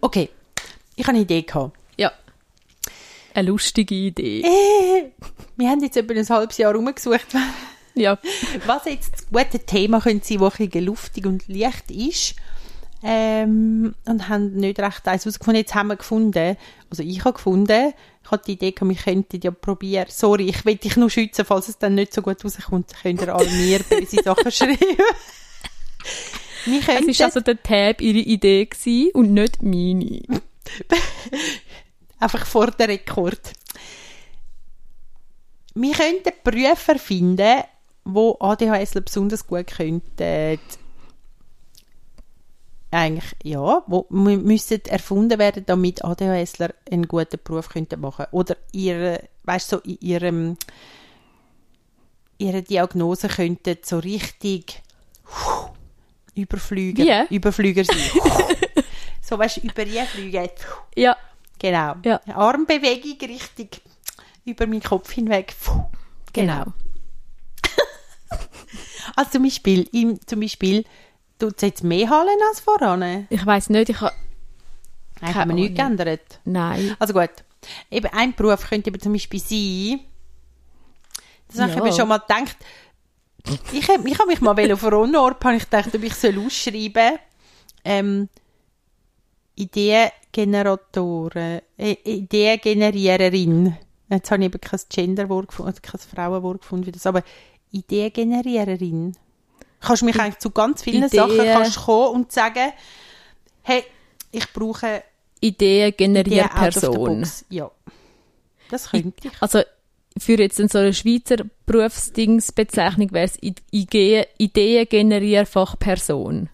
Okay, ich habe eine Idee gehabt. Ja. Eine lustige Idee. Äh, wir haben jetzt etwa ein halbes Jahr rumgesucht, Ja. was jetzt das gute Thema könnte sein, das ein luftig und leicht ist. Ähm, und haben nicht recht eins herausgefunden. Jetzt haben wir gefunden, also ich habe gefunden, ich hatte die Idee, wir könnten ja probieren, sorry, ich will dich nur schützen, falls es dann nicht so gut rauskommt, könnt ihr alle mir böse Sachen schreiben. Es war also der Tab ihre Idee gewesen und nicht meine. einfach vor der Rekord. Wir könnten Berufe finden, wo ADHSler besonders gut könnten eigentlich, ja, wo mü- müssen erfunden werden, damit ADHSler einen guten Beruf könnten machen Oder ihre, weißt so in ihrem, ihre Diagnose könnten so richtig Überflüger, Wie? Überflüger sein. so, weißt über die Flüge. Ja. Genau. Ja. Armbewegung richtig über meinen Kopf hinweg. Puh. Genau. Also zum Beispiel, im, zum Beispiel tut es jetzt mehr Hallen als voran. Ich weiß nicht, ich habe... Eigentlich haben wir nichts geändert. Nein. Also gut. Eben ein Beruf könnte eben zum Beispiel sein, das habe ich Ja. eben schon mal gedacht, ich habe ich hab mich mal auf Ronnorp, habe ich gedacht, ob ich soll ausschreiben ähm, Ideengeneratoren, äh, Ideengeneriererin. Jetzt habe ich eben kein Genderwort gefunden, also kein Frauenwort gefunden für das, aber Ideengeneriererin. Kannst mich eigentlich zu ganz vielen Ideen. Sachen kannst kommen und sagen, hey, ich brauche Ideen Ideen generiert Person. Ja. Das könnte ich. Also für jetzt in so eine Schweizer Berufsdingsbezeichnung wäre es Ideen, Ideen generiert Fachperson.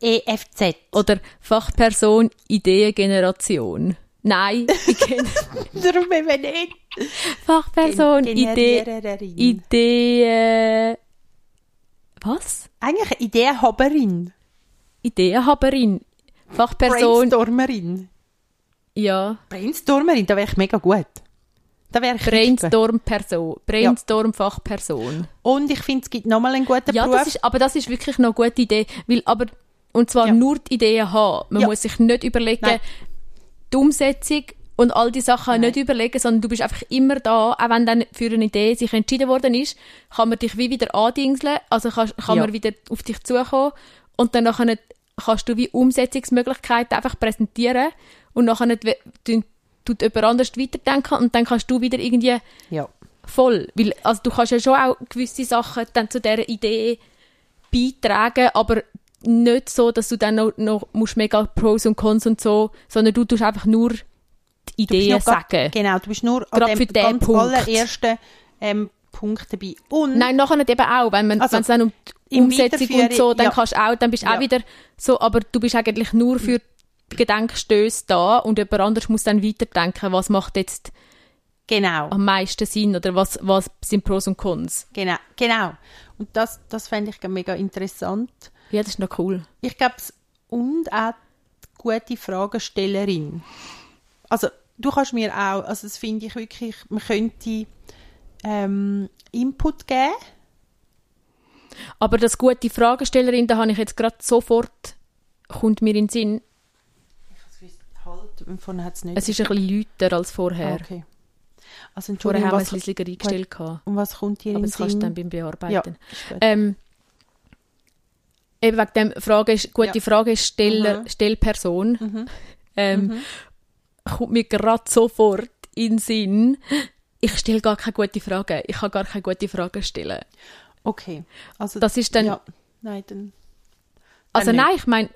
EFZ. Oder Fachperson Ideengeneration. Nein, Darum eben nicht. Fachperson Idee, Generiererin. Idee, was? Eigentlich eine Ideenhaberin. Ideenhaberin. Fachperson, Brainstormerin. ja. Brainstormerin, da wäre ich mega gut. Da wäre ich. Brainstorm-Person. Brainstorm-Fachperson. Und ich finde, es gibt nochmal einen guten Ja, Beruf. das ist, aber das ist wirklich noch eine gute Idee. Weil, aber, und zwar Ja. nur die Ideen haben. Man Ja. muss sich nicht überlegen, Nein. die Umsetzung und all die Sachen Nein. nicht überlegen, sondern du bist einfach immer da, auch wenn dann für eine Idee sich entschieden worden ist, kann man dich wie wieder andingseln, also kann, kann Ja. man wieder auf dich zukommen und dann nachher kannst du wie Umsetzungsmöglichkeiten einfach präsentieren und nachher tut tut jemand anders weiterdenken und dann kannst du wieder irgendwie ja. Voll, weil also du kannst ja schon auch gewisse Sachen dann zu dieser Idee beitragen, aber nicht so, dass du dann noch, noch musst mega Pros und Cons und so, sondern du tust einfach nur Ideen sagen. Genau, du bist nur Grad an für den ganz Punkt. allerersten ähm, Punkt dabei. Und Nein, nachher nicht eben auch, wenn man Also, es dann um die Umsetzung und so, dann ja. kannst du auch, dann bist du auch Ja. wieder so, aber du bist eigentlich nur für die Gedenkstöße da und jemand anderes muss dann weiterdenken, was macht jetzt genau, am meisten Sinn oder was, was sind Pros und Cons. genau, genau. Und das, das fände ich mega interessant. Ja, das ist noch cool. Ich glaube, und auch die gute Fragestellerin. Also, du kannst mir auch, also das finde ich wirklich, man könnte ähm, Input geben. Aber das gute Fragestellerin, da habe ich jetzt gerade sofort, kommt mir in den Sinn, Halt, vorne hat es nicht. es ist ein bisschen lauter als vorher. Ah, okay. Also, Vorher Entschuldigung, haben wir es ein bisschen eingestellt. gehabt. um was kommt hier Aber das den kannst du dann Sinn? beim Ja, Bearbeiten. gut. Ähm, eben wegen dem Frage, gute Ja. Fragesteller, Mhm. Stellperson, ähm, kommt mir gerade sofort in den Sinn, ich stelle gar keine gute Frage. Ich kann gar keine gute Frage stellen. Okay. Also, Das ist dann- Ja, nein, dann. Also nicht. nein, ich meine,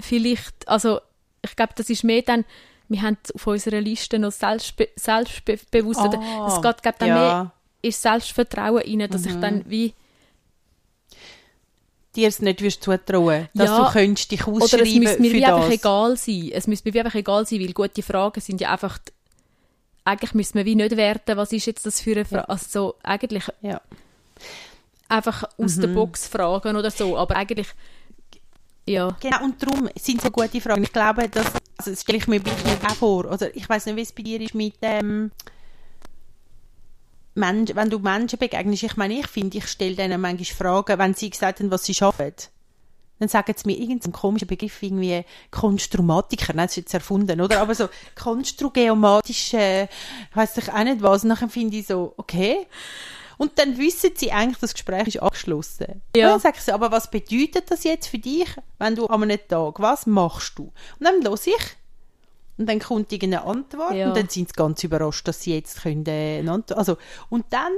vielleicht, also ich glaube, das ist mehr dann, wir haben auf unserer Liste noch Selbstbe Selbstbewusstsein. Ah, es geht, glaube dann ja. mehr ist Selbstvertrauen rein, dass ich Mhm. dann wie, dir es nicht wirst zutrauen, dass Ja, du könntest dich oder es ausschreiben müsste mir wie das. einfach egal sein. Es müsste mir wie einfach egal sein, weil gute Fragen sind ja einfach, eigentlich müsste man wie nicht werten, was ist jetzt das für eine Frage, also so, eigentlich Ja. einfach aus Mhm. der Box fragen oder so, aber eigentlich, ja. Genau, und darum sind so gute Fragen. Ich glaube, das, also das stelle ich mir wirklich auch vor. Oder ich weiß nicht, wie es bei dir ist mit, ähm, Mensch, wenn du Menschen begegnest, ich meine, ich finde, ich stelle denen manchmal Fragen, wenn sie gesagt haben, was sie schaffen. Dann sagen sie mir irgendeinen komischen Begriff, irgendwie Konstrumatiker, nein, das ist jetzt erfunden, oder? Aber so konstrugeomatische, ich weiss ich auch nicht was. Und dann finde ich so, okay. Und dann wissen sie eigentlich, das Gespräch ist abgeschlossen. Ja. Und dann sagen sie, aber was bedeutet das jetzt für dich, wenn du an einem Tag, was machst du? Und dann los ich. Und dann kommt irgendeine Antwort Ja. und dann sind sie ganz überrascht, dass sie jetzt können, äh, eine Antwort, also, und dann,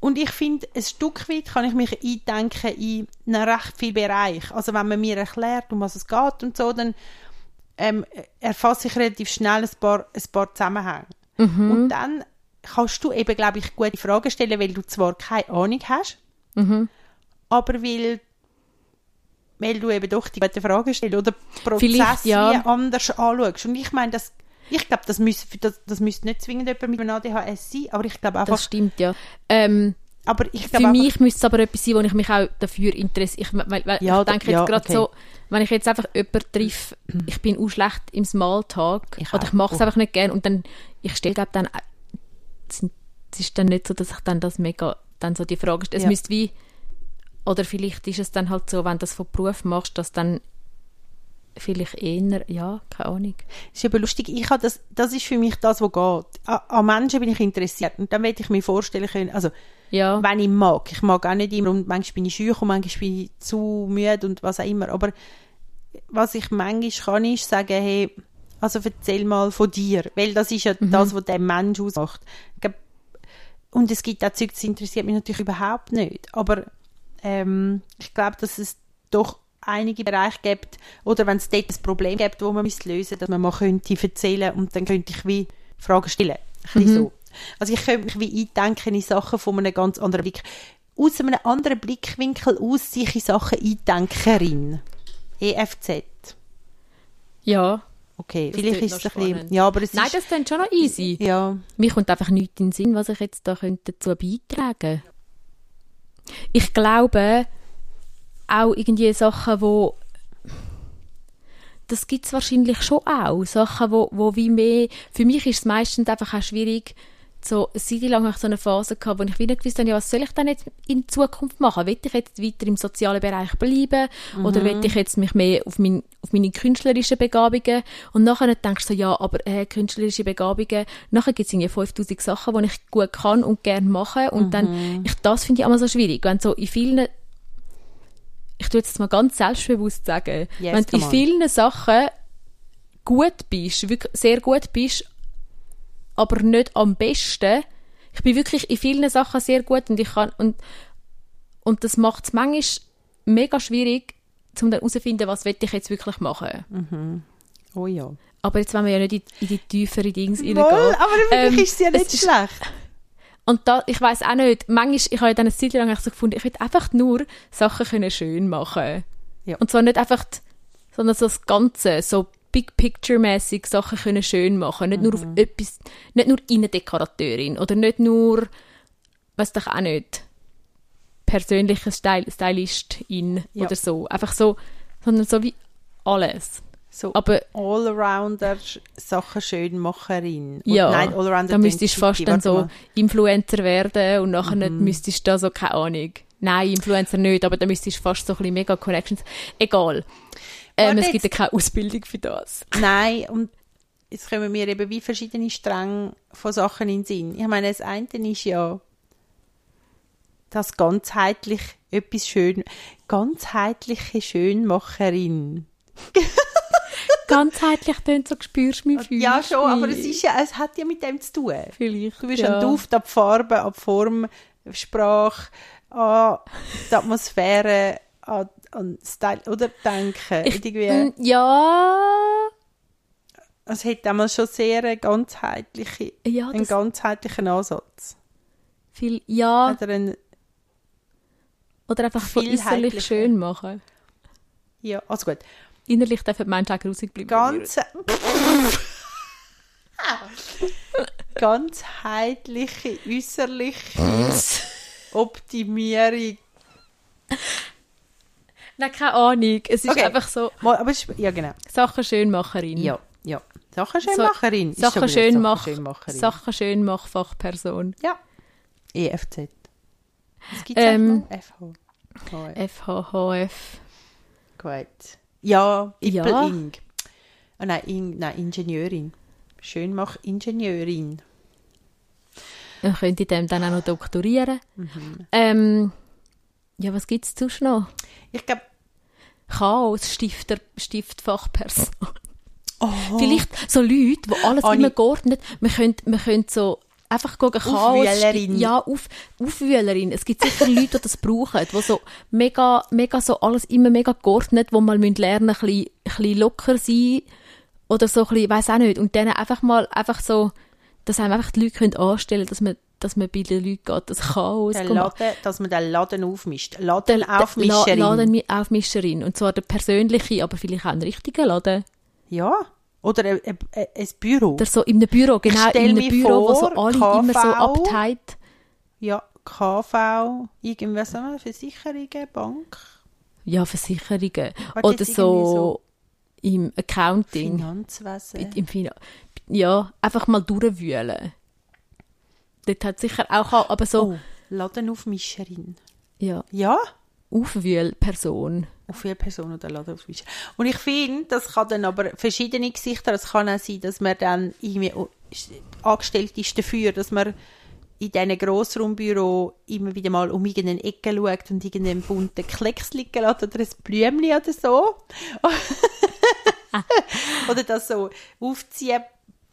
und ich finde, ein Stück weit kann ich mich eindenken in einen recht viel Bereich. Also wenn man mir erklärt, um was es geht und so, dann ähm, erfasse ich relativ schnell ein paar, ein paar Zusammenhänge. Mhm. Und dann kannst du eben, glaube ich, gute Fragen stellen, weil du zwar keine Ahnung hast, Mhm. aber weil, weil du eben doch die guten Fragen stellst oder den Prozess Vielleicht, ja. anders anschaust. Und ich meine, das, ich glaube, das müsste das, das müsste nicht zwingend jemand mit einem ADHS sein, aber ich glaube einfach, Das stimmt, ja. Ähm, aber ich für mich müsste es aber etwas sein, wo ich mich auch dafür interessiere. Ich, weil, weil Ja, ich denke ja, jetzt gerade okay. so, wenn ich jetzt einfach jemanden treffe, ich bin auch schlecht im Smalltalk Ich oder ich mache es Oh. einfach nicht gern und dann, ich stelle glaube dann, es sind- es ist dann nicht so, dass ich dann das mega, dann so die Frage stelle. Es Ja. müsste wie, oder vielleicht ist es dann halt so, wenn du das von Beruf machst, dass dann vielleicht eher, ja, keine Ahnung. Das ist eben lustig. Ich habe das, das ist für mich das, was geht. An, an Menschen bin ich interessiert. Und dann werde ich mir vorstellen können, also, Ja, wenn ich mag. Ich mag auch nicht immer und manchmal bin ich schüch und manchmal bin ich zu müde und was auch immer. Aber was ich manchmal kann, ist sagen, hey, also erzähl mal von dir. Weil das ist ja das, was der Mensch ausmacht. Und es gibt auch Zeug, das interessiert mich natürlich überhaupt nicht. Aber ähm, ich glaube, dass es doch einige Bereiche gibt, oder wenn es dort ein Problem gibt, wo man müsste lösen dass man mal könnte erzählen und dann könnte ich wie Fragen stellen. Ein bisschen so. Also ich könnte mich wie eindenken in Sachen von einem ganz anderen Blick. Aus einem anderen Blickwinkel aus sich in Sachen Eindenkerin. EFZ. ja. Okay, Das vielleicht ist es ein bisschen... Ja, aber es Nein, ist... das ist dann schon noch easy. ja, Mir kommt einfach nichts in den Sinn, was ich jetzt da könnte dazu beitragen Ich glaube, auch irgendwie Sachen, wo das gibt es wahrscheinlich schon auch. Sachen, wo, wo wie mehr, für mich ist es meistens einfach auch schwierig, so Zeit lang so eine Phase gehabt, wo ich wieder gewusst habe, ja, was soll ich denn jetzt in Zukunft machen? Will ich jetzt weiter im sozialen Bereich bleiben? Oder will ich jetzt mich mehr auf, mein, auf meine künstlerischen Begabungen? Und nachher denkst du so, ja, aber äh, künstlerische Begabungen, nachher gibt es irgendwie 5000 Sachen, die ich gut kann und gerne mache. Und dann, ich, das finde ich immer so schwierig, wenn so in vielen ich tue jetzt mal ganz selbstbewusst sagen, Yes, wenn du in vielen Sachen gut bist, wirklich sehr gut bist, aber nicht am besten. Ich bin wirklich in vielen Sachen sehr gut und ich kann und und das macht es manchmal mega schwierig, um dann herauszufinden, was will ich jetzt wirklich machen. oh ja. Aber jetzt wollen wir ja nicht in, in die tieferen Dinge Voll, reingehen. aber wirklich Ähm, ist es ja nicht es schlecht. Und da, ich weiß auch nicht, manchmal, ich habe ja dann eine Zeit lang so gefunden, ich will einfach nur Sachen können schön machen. Ja. Und zwar nicht einfach, sondern so das Ganze, so Big Picture-mäßig Sachen können schön machen. Nicht nur auf Mhm. etwas, nicht nur Innendekorateurin oder nicht nur, weiß doch auch nicht, persönliche Style, Stylistin Ja. oder so. Einfach so, sondern so wie alles. So Aber Allrounder Sachen Schönmacherin. Und ja, Nein, Allrounder da müsstest du fast dann so mal. Influencer werden und nachher Mhm. müsstest du da so, keine Ahnung. Nein, Influencer nicht, aber da müsstest du fast so ein bisschen mega Connections. Egal. Ähm, es gibt ja keine Ausbildung für das. Nein, und jetzt kommen mir eben wie verschiedene Stränge von Sachen in den Sinn. Ich meine, das eine ist ja das ganzheitlich etwas schön, ganzheitliche Schönmacherin. Ganzheitlich tönt so, spürst du mich, fühlst Ja, schon, aber es ist ja, es hat ja mit dem zu tun. Vielleicht, Du bist ja. an Duft, an die Farbe, an die Form, Sprache, an die Atmosphäre, an, an Style oder Denken. Ich, Irgendwie. ja, Es hat damals schon sehr eine ganzheitliche, ja, einen ganzheitlichen Ansatz. viel, ja, Oder ein, oder einfach von äußerlich schön machen. ja, also gut. Innerlich dürfen die Menschen auch grusig bleiben. Ganz, ganzheitliche, äußerliche Optimierung. Nein, keine Ahnung. Es ist Okay. einfach so, Mal, Aber es ist, ja, genau. Sachenschönmacherin. Ja, ja. Sachen Schönmacherin. Schon Sachen gut, schön mach, Sachenschönmacherin. Sachen schön mach Fachperson. Ja. EFZ. Was gibt Ähm, es FH? HF. FHHF. Gut. Ja, Ja. Dippel-Ing. Ah, nein, Ing, nein, Ingenieurin. Schön mach Ingenieurin. Dann könnte ich dem dann auch noch doktorieren. Mhm. Ähm, ja, was gibt es sonst noch? Ich glaube, Chaos, Stifter, Stiftfachperson. oh, Vielleicht so Leute, die alles Anni- immer geordnet, wir können, wir können so einfach gehen, Chaos, Aufwühlerin. ja, auf, Aufwühlerin. Es gibt sicher Leute, die das brauchen, die so mega, mega so alles immer mega geordnet, wo man müssen lernen, ein bisschen, ein bisschen locker sein oder so ein bisschen, weiss auch nicht, und dann einfach mal, einfach so, dass einem einfach die Leute können anstellen, dass man, dass man bei den Leuten geht, das Chaos der. Laden, dass man den Laden aufmischt. Ladenaufmischerin. La- Ladenaufmischerin. Und zwar der persönliche, aber vielleicht auch ein richtiger Laden. Ja. Oder ein, ein, ein Büro. Oder so in einem Büro, genau, in einem Büro, wo so vor, alle immer so KV. abteilt. ja, KV, irgendwas, Versicherungen, Bank, Ja, Versicherungen. Warte, Oder so, so im Accounting. Finanzwesen. Im Fina ja, einfach mal durchwühlen. Dort hat sicher auch, aber so, Oh, Ladenaufmischerin. ja, Ja, Aufwühlperson. auf viele Personen den Laden aufmischen. Und ich finde, das kann dann aber verschiedene Gesichter, es kann auch sein, dass man dann irgendwie angestellt ist dafür, dass man in diesen Grossraumbüro immer wieder mal um irgendeine Ecke schaut und irgendeinen bunten Klecks liegen lässt oder ein Blümchen oder so. oder das so aufziehen,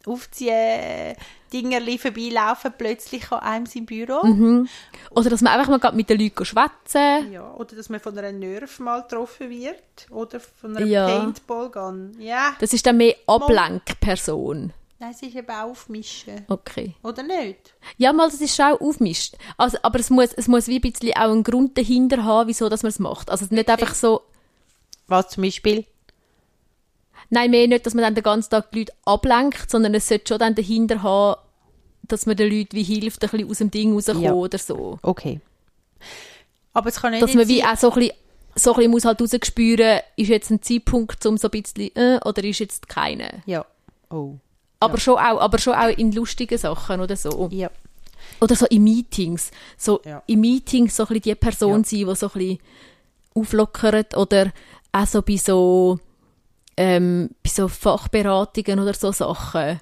aufziehen Dingerli vorbeilaufen plötzlich an einem sein Büro. Mhm. Oder dass man einfach mal mit den Leuten schwätzen Ja, oder dass man von einer Nerf mal getroffen wird. Oder von einer Ja. Paintball-Gun. Ja. Das ist dann mehr Ablenkperson. Nein, es ist eben aufmischen. Okay. Oder nicht? Ja, mal, das ist schon auch aufmischt. Also, aber es muss, es muss wie ein bisschen auch einen Grund dahinter haben, wieso dass man es macht. Also nicht einfach so, Was zum Beispiel? Nein, mehr nicht, dass man dann den ganzen Tag die Leute ablenkt, sondern es sollte schon dann dahinter haben, dass man den Leuten wie hilft, ein bisschen aus dem Ding rauszukommen Ja. oder so. Okay. Aber es kann nicht Dass man wie auch so ein bisschen, so ein bisschen muss halt rausspüren, ist jetzt ein Zeitpunkt, um so ein bisschen, äh, oder ist jetzt keine. Ja. Oh. Aber schon auch, aber schon auch in lustigen Sachen oder so. Ja. Oder so in Meetings. So Ja. in Meetings so ein bisschen die Person Ja. sein, die so ein bisschen auflockert oder auch so bei so, ähm, bei so Fachberatungen oder so Sachen.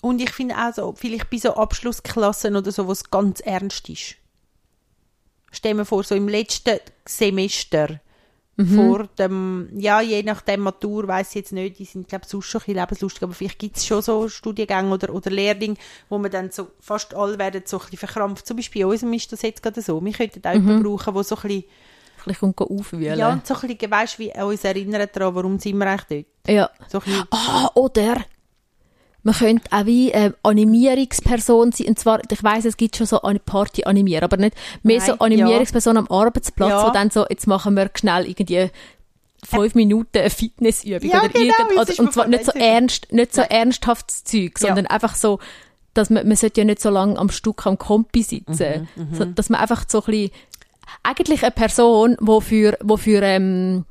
Und ich finde auch so, vielleicht bei so Abschlussklassen oder so, wo es ganz ernst ist. Stell mir vor, so im letzten Semester vor dem, ja, je nach der Matur, weiß ich jetzt nicht, die sind, glaube ich, sonst schon ein bisschen lebenslustig, aber vielleicht gibt es schon so Studiengänge oder, oder Lehrlinge, wo man dann so, fast alle werden so ein bisschen verkrampft. Zum Beispiel bei uns ist das jetzt gerade so. Wir könnten auch jemanden brauchen, der so ein bisschen, Bisschen kommt aufwühlen. ja, und so ein bisschen, weißt wie uns erinnern daran, warum sind wir eigentlich dort? ja. So Ah, oder man könnte auch wie äh, Animierungsperson sein. Und zwar, ich weiss, es gibt schon so eine Party animieren, aber nicht mehr Nein, so Animierungsperson am Arbeitsplatz, Ja. wo dann so, jetzt machen wir schnell irgendwie fünf Minuten eine Fitnessübung Ja, oder genau, irgend, oder, und zwar nicht so ernst, nicht so ernsthaftes Zeug, Ja. sondern einfach so, dass man, man sollte ja nicht so lange am Stück am Kompi sitzen, Mhm, so, dass man einfach so ein bisschen, eigentlich eine Person, wo für, wo für ähm,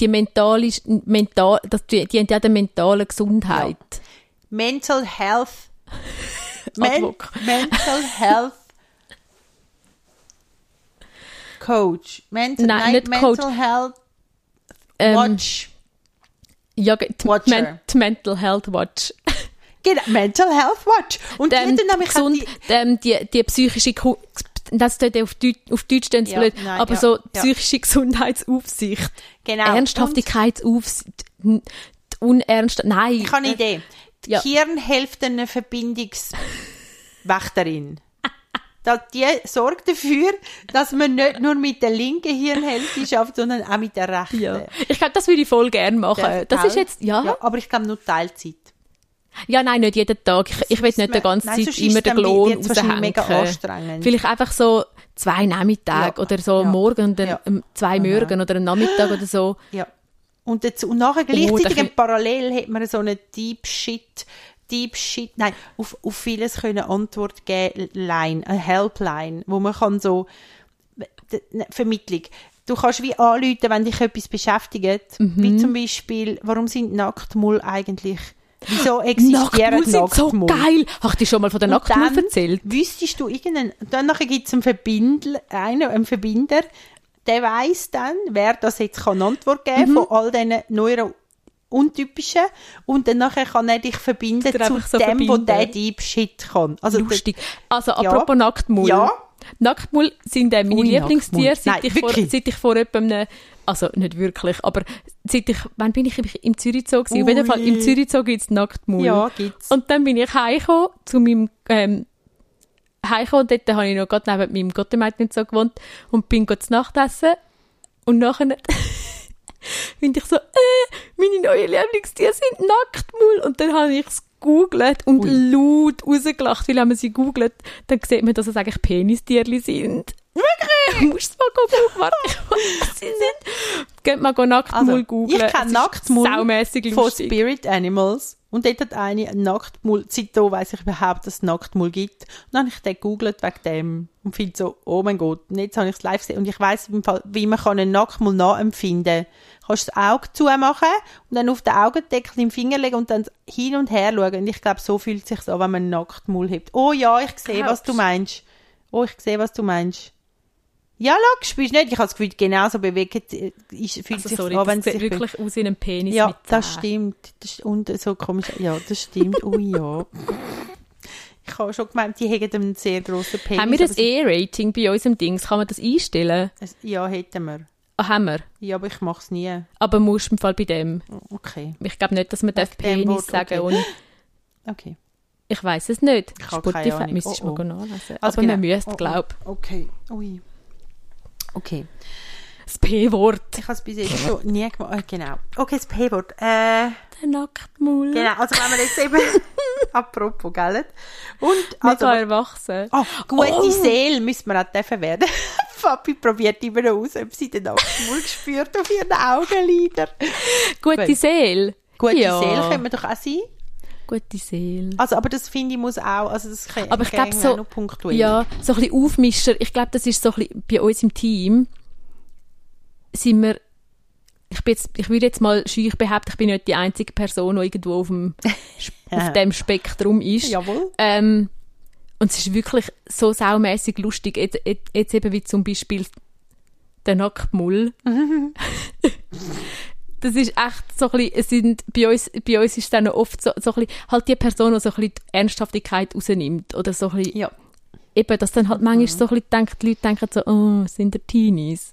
die mentale, mental, das, die, die haben ja eine mentale Gesundheit. Mental Health. Men. Mental Health Coach. Mental, Nein, nicht Mental Coach. Health Ähm, Watch. Ja, ge- die. Men die Mental Health Watch. Genau, Mental Health Watch. Und Ähm, hat gesund, die, ähm, die, die psychische, das tut auf Deutsch, auf Deutsch stehen Ja, blöd, nein, aber ja, so ja. psychische Gesundheitsaufsicht, genau. Ernsthaftigkeitsaufsicht, Unernst, nein. Ich habe eine Idee. Die ja. Hirnhälftenverbindungswächterin. Da, die sorgt dafür, dass man nicht nur mit der linken Hirnhälfte schafft, sondern auch mit der rechten. Ja. Ich glaube, das würde ich voll gerne machen. Der- Das ist jetzt, ja. ja. Aber ich glaube nur Teilzeit. Ja, nein, nicht jeden Tag. Ich, ich will nicht die ganze Nein, Zeit immer ist den Lohn raushängen. mega anstrengend. Vielleicht einfach so zwei Nachmittage Ja. oder so Ja. morgen und dann Ja. zwei. Morgen oder einen Nachmittag oder so. Ja. Und, dazu, und nachher gleichzeitig Oh, parallel hat man so eine Deep Shit, Deep Shit, nein, auf, auf vieles können Antwort geben, Line, eine Helpline, wo man kann so, ne, Vermittlung. Du kannst wie anrufen, wenn dich etwas beschäftigt, Mhm. wie zum Beispiel, warum sind Nacktmull eigentlich Wieso existieren Nacktmull sind so geil. Hast du dir schon mal von der dann erzählt? Wüsstest du irgendeinen, dann gibt es einen Verbinder, einen, einen Verbinder, der weiss dann, wer das jetzt kann Antwort geben Mhm. von all diesen neuro untypischen und dann nachher kann er dich verbinden zu so dem, wo verbinden. der Deep Shit kann. Also Lustig. Also, apropos Nacktmull. Ja. Nacktmull sind äh, meine Lieblingstiere, seit, Nein, ich vor, seit ich vor etwa einem, also nicht wirklich, aber seit ich, wann bin ich im- im Zürich Zoo gewesen? Auf jeden Fall, im Ui. Zürich Zoo gibt's Nacktmull. Ja, gibt's. Und dann bin ich heimgekommen zu meinem, ähm, heimgekommen und dort habe ich noch gerade neben meinem Gottemädchen so gewohnt und bin gerade zu Nacht essen und nachher finde ich so, äh, meine neuen Lieblingstiere sind Nacktmull und dann habe ich es gegoogelt und Ui. laut rausgelacht, weil wenn man sie googelt, dann sieht man, dass es eigentlich Penistierli sind. Wirklich? Du musst mal googeln, warte, ich weiß, sie sind. Geht mal Nacktmull Also, googeln. ich kenne Nacktmull von. Spirit Animals. Und dort hat eine Nacktmull, seitdem weiss ich überhaupt, dass es Nacktmull gibt. Und dann habe ich den gegoogelt wegen dem und finde so, oh mein Gott, und jetzt habe ich es live gesehen. Und ich weiss im Fall, wie man kann einen Nacktmull nachempfinden kann. Kannst das Auge zumachen und dann auf den Augendeckel im Finger legen und dann hin und her schauen. Und ich glaube, so fühlt es sich an, wenn man einen Nacktmull hat. Oh ja, ich sehe, was du meinst. Oh, ich sehe, was du meinst. Ja, schau, spürst du nicht. Ich habe das Gefühl, genauso bewegt äh, ist, fühlt Also, sich sorry, an, wenn das sieht wirklich aus wie ein Penis ja, das stimmt. Das, und so komisch. Ja, das stimmt. Ui, ja. Ich habe schon gemeint, die hätten einen sehr grossen Penis. Haben wir das E-Rating bei unserem Dings? Kann man das einstellen? Ja, hätten wir. Ah, haben wir. Ja, aber ich mache es nie. Aber musst im Fall bei dem. Okay. Ich glaube nicht, dass man darf Penis Wort, sagen okay. ohne... Okay. Ich weiß es nicht. Ich Spotify müsstest du Oh, oh. mal nachlesen. Also Aber man genau. müsste, Oh, oh. glaube Okay. Ui. Okay. Das P-Wort. Ich habe es bis jetzt schon nie gemacht. Ah, genau. Okay, das P-Wort. Äh, Der Nacktmull. genau. Also wenn wir jetzt eben... apropos, gell? Und... Also, Mega erwachsen. Oh, gute Oh. Seele müssen wir auch dürfen werden. Fabi probiert immer noch aus, ob sie den Nacktmull spürt auf ihren Augenlidern. Gute Gut. Seele. Gute ja. Seele können wir doch auch sein. Gute Seele. Also, aber das finde ich muss auch, also das kann, Aber ich glaube so, noch punktuell. ja, so ein bisschen Aufmischer. Ich glaube, das ist so ein bisschen bei uns im Team. Sind wir, ich bin jetzt, ich würde jetzt mal schüch behaupten, ich bin nicht die einzige Person, die irgendwo auf dem, auf dem Spektrum ist. Jawohl. Ähm, und es ist wirklich so saumässig lustig. Jetzt, jetzt, jetzt eben wie zum Beispiel der Nacktmull. das ist echt so ein bisschen, es sind, bei uns, bei uns ist dann oft so, so ein bisschen, halt die Person, die so ein bisschen die Ernsthaftigkeit rausnimmt. Oder so ein bisschen, Ja. eben, dass dann halt manchmal so ein bisschen denkt, die Leute denken so, oh, sind der Teenies.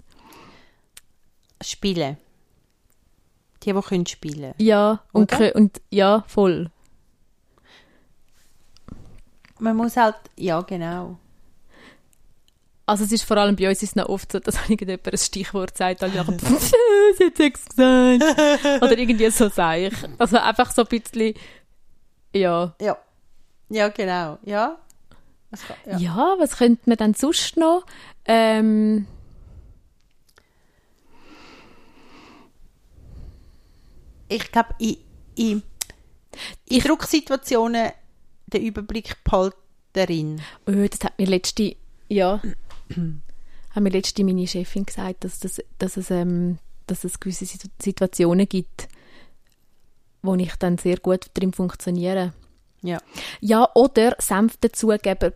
Spielen. Die, die können spielen. Ja, und, Oder? kö- und ja, voll. Man muss halt, ja, genau. Also es ist vor allem bei uns ist es noch oft so, dass irgendjemand ein Stichwort sagt, und nachher, sie hat Sex gesagt. Oder irgendwie so sage ich. Also einfach so ein bisschen, ja. Ja. Ja, genau. Ja. Das kann, ja. Ja, was könnte man dann sonst noch? Ähm, Ich glaube, in, in, in Drucksituationen den Überblick behalten darin. oh, das hat mir letzte, ja, hat mir letzte meine Chefin gesagt, dass, das, dass, es, ähm, dass es gewisse Situ- Situationen gibt, wo ich dann sehr gut drin funktioniere. Ja. Ja, oder Senf dazugeben,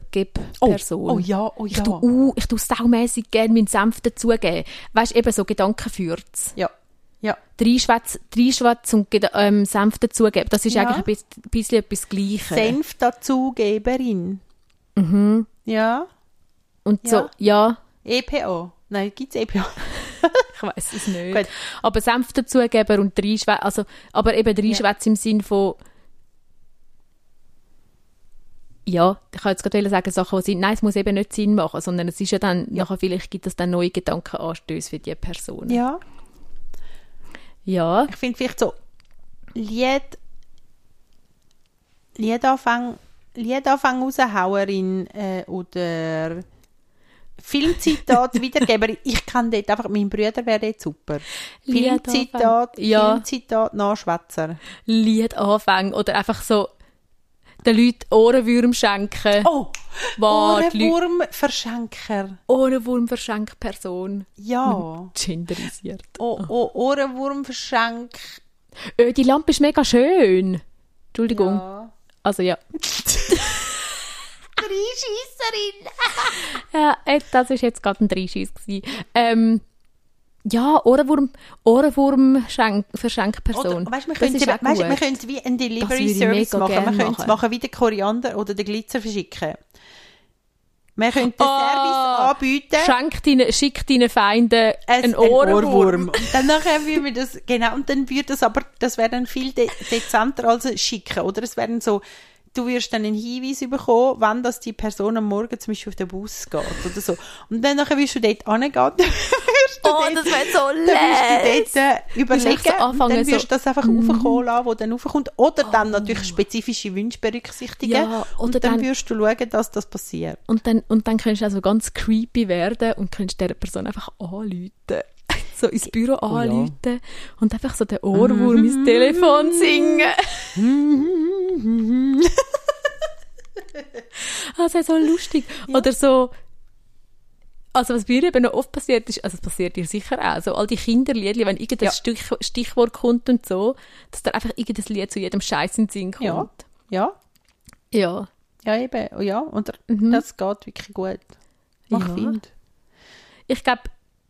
Oh, Person. oh ja, oh Ich ja. tue, uh, ich tue saumässig gerne meinen Senf dazugeben. Weißt du, eben so Gedankenfürz. Ja. Ja. Dreischwätz, und ähm, Senf dazugeben. Das ist Ja. eigentlich ein bisschen, bisschen etwas Gleiches. Senf dazugeberin. Mhm. Ja. Und Ja. so, ja, EPO. Nein, gibt es EPO? ich weiß es nicht. Gut. Aber Senf dazugeben und Dreischwätz, also, aber eben Dreischwätz im Sinn von, ja, ich kann jetzt gerade sagen, Sachen, die sind, nein, es muss eben nicht Sinn machen, sondern es ist ja dann, nachher vielleicht gibt es dann neue Gedankenanstöße für die Person. Ja. Ja. Ich finde vielleicht so Lied, Liedanfang, Liedanfang Raushauerin äh, oder Filmzitat Wiedergeberin. Ich kann dort einfach, mein Bruder wäre dort super. Filmzitat, Ja. Filmzitat, Nachschwätzer. Lied anfangen oder einfach so den Leuten Ohrenwürm schenken. Oh, Wow, Ohrenwurmverschenker. Ohrenwurm verschenkt Person. Ja. Genderisiert. Oh, oh, Ohrenwurmverschenk. Ö, die Lampe ist mega schön. Entschuldigung. Ja. Also ja. Dreischeisserin. Ja, äh, das war jetzt gerade ein Dreischeiss. gewesen. Ähm, ja, Ohrenwurm, Ohrenwurm Schenk, für Schenkperson. Oder, weißt, wir können gut. können wie Das Delivery Service machen. Wir können es machen. wie der Koriander oder der Glitzer verschicken. Wir können den Ah, Service anbieten. Schenkt deinen, schickt deinen Feinden ein, einen ein Ohrenwurm. Ohrwurm. Und dann nachher würden wir das, genau, und dann würde das aber, das wäre dann viel de dezenter als ein schicken, oder? Es wären so, du wirst dann einen Hinweis bekommen, wann das die Person am Morgen zum Beispiel auf den Bus geht, oder so. Und dann nachher wirst du dort hingehen, dann wirst du Oh, dort, das wäre so dann wirst du dort äh, überlegen, so anfangen, dann wirst so- du das einfach aufkommen lassen, wo dann aufkommt. Oder dann natürlich spezifische Wünsche berücksichtigen. Ja, und dann, dann- wirst du schauen, dass das passiert. Und dann, und dann kannst du also ganz creepy werden und kannst dieser Person einfach anrufen. So ins Büro Oh ja. anrufen und einfach so den Ohrwurm ins Telefon singen. Ah, das ist so lustig. Oder so, also was mir eben noch oft passiert ist, also es passiert dir sicher auch, so all die Kinderliedli, wenn irgendein Ja. Stich, Stichwort kommt und so, dass da einfach irgendein Lied zu jedem Scheiß in den Sinn kommt. Ja. Ja, Ja. ja eben, ja, und Mhm. das geht wirklich gut. Ich Ja. finde. Ich glaube,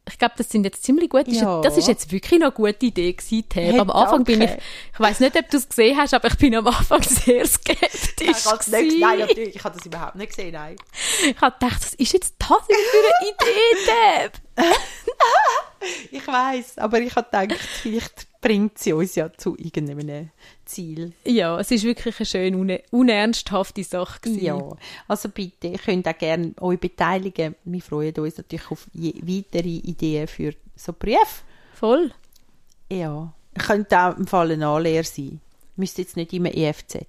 ich glaube, das sind jetzt ziemlich gut. Ja. Das ist jetzt wirklich noch eine gute Idee gewesen, Tab. Hey, am Anfang bin ich, danke. ich weiß nicht, ob du es gesehen hast, aber ich bin am Anfang sehr skeptisch. gewesen. nein, natürlich, ich habe das überhaupt nicht gesehen, nein. Ich habe gedacht, was ist jetzt das denn für eine Idee, Tab? Ich weiß, aber ich habe gedacht, vielleicht bringt sie uns ja zu irgendeinem Ziel. Ja, es ist wirklich eine schön une unernsthafte Sache gewesen. Ja, also bitte, ihr könnt auch gerne euch beteiligen. Wir freuen uns natürlich auf weitere Ideen für so Berufe. Voll. Ja, könnte auch im Fall eine Anlehre sein. Müsste jetzt nicht immer EFZ.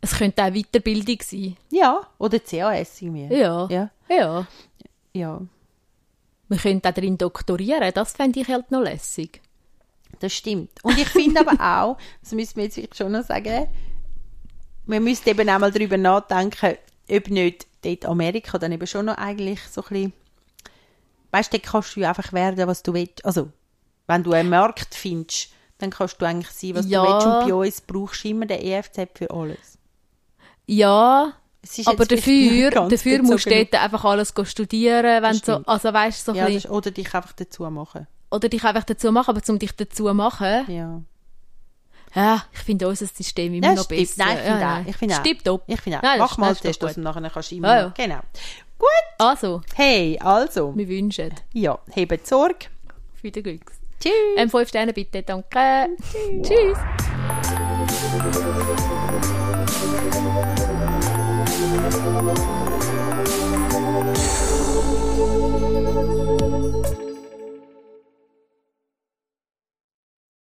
Es könnte auch Weiterbildung sein. Ja, oder CAS irgendwie. Ja. Ja, Ja. ja, Wir könnten auch darin doktorieren. Das fände ich halt noch lässig. Das stimmt. Und ich finde aber auch, das müssen wir jetzt wirklich schon noch sagen, wir müssen eben auch mal darüber nachdenken, ob nicht dort Amerika dann eben schon noch eigentlich so ein bisschen, weißt du, dort kannst du ja einfach werden, was du willst. Also, wenn du einen Markt findest, dann kannst du eigentlich sein, was Ja. du willst. Und bei uns brauchst du immer den EFZ für alles. Ja, aber dafür, dafür musst du dort einfach alles studieren, wenn so, also weißt so ja, bisschen, Oder dich einfach dazu machen. Oder dich einfach dazu machen, aber um dich dazu machen, Ja. ja, ich finde unser System immer Ja, noch stimmt. besser. Nein, ich finde ja, auch. Ich finde auch. Stimmt top. Ich finde auch. Nein, Mach mal das Test, dass du nachher kannst immer. Ja, ja. Genau. Also, Hey, also. wir wünschen Ja, hebt Sorge. viel Glücks. Tschüss. Ähm, fünf Sterne bitte, danke. Tschüss. Thank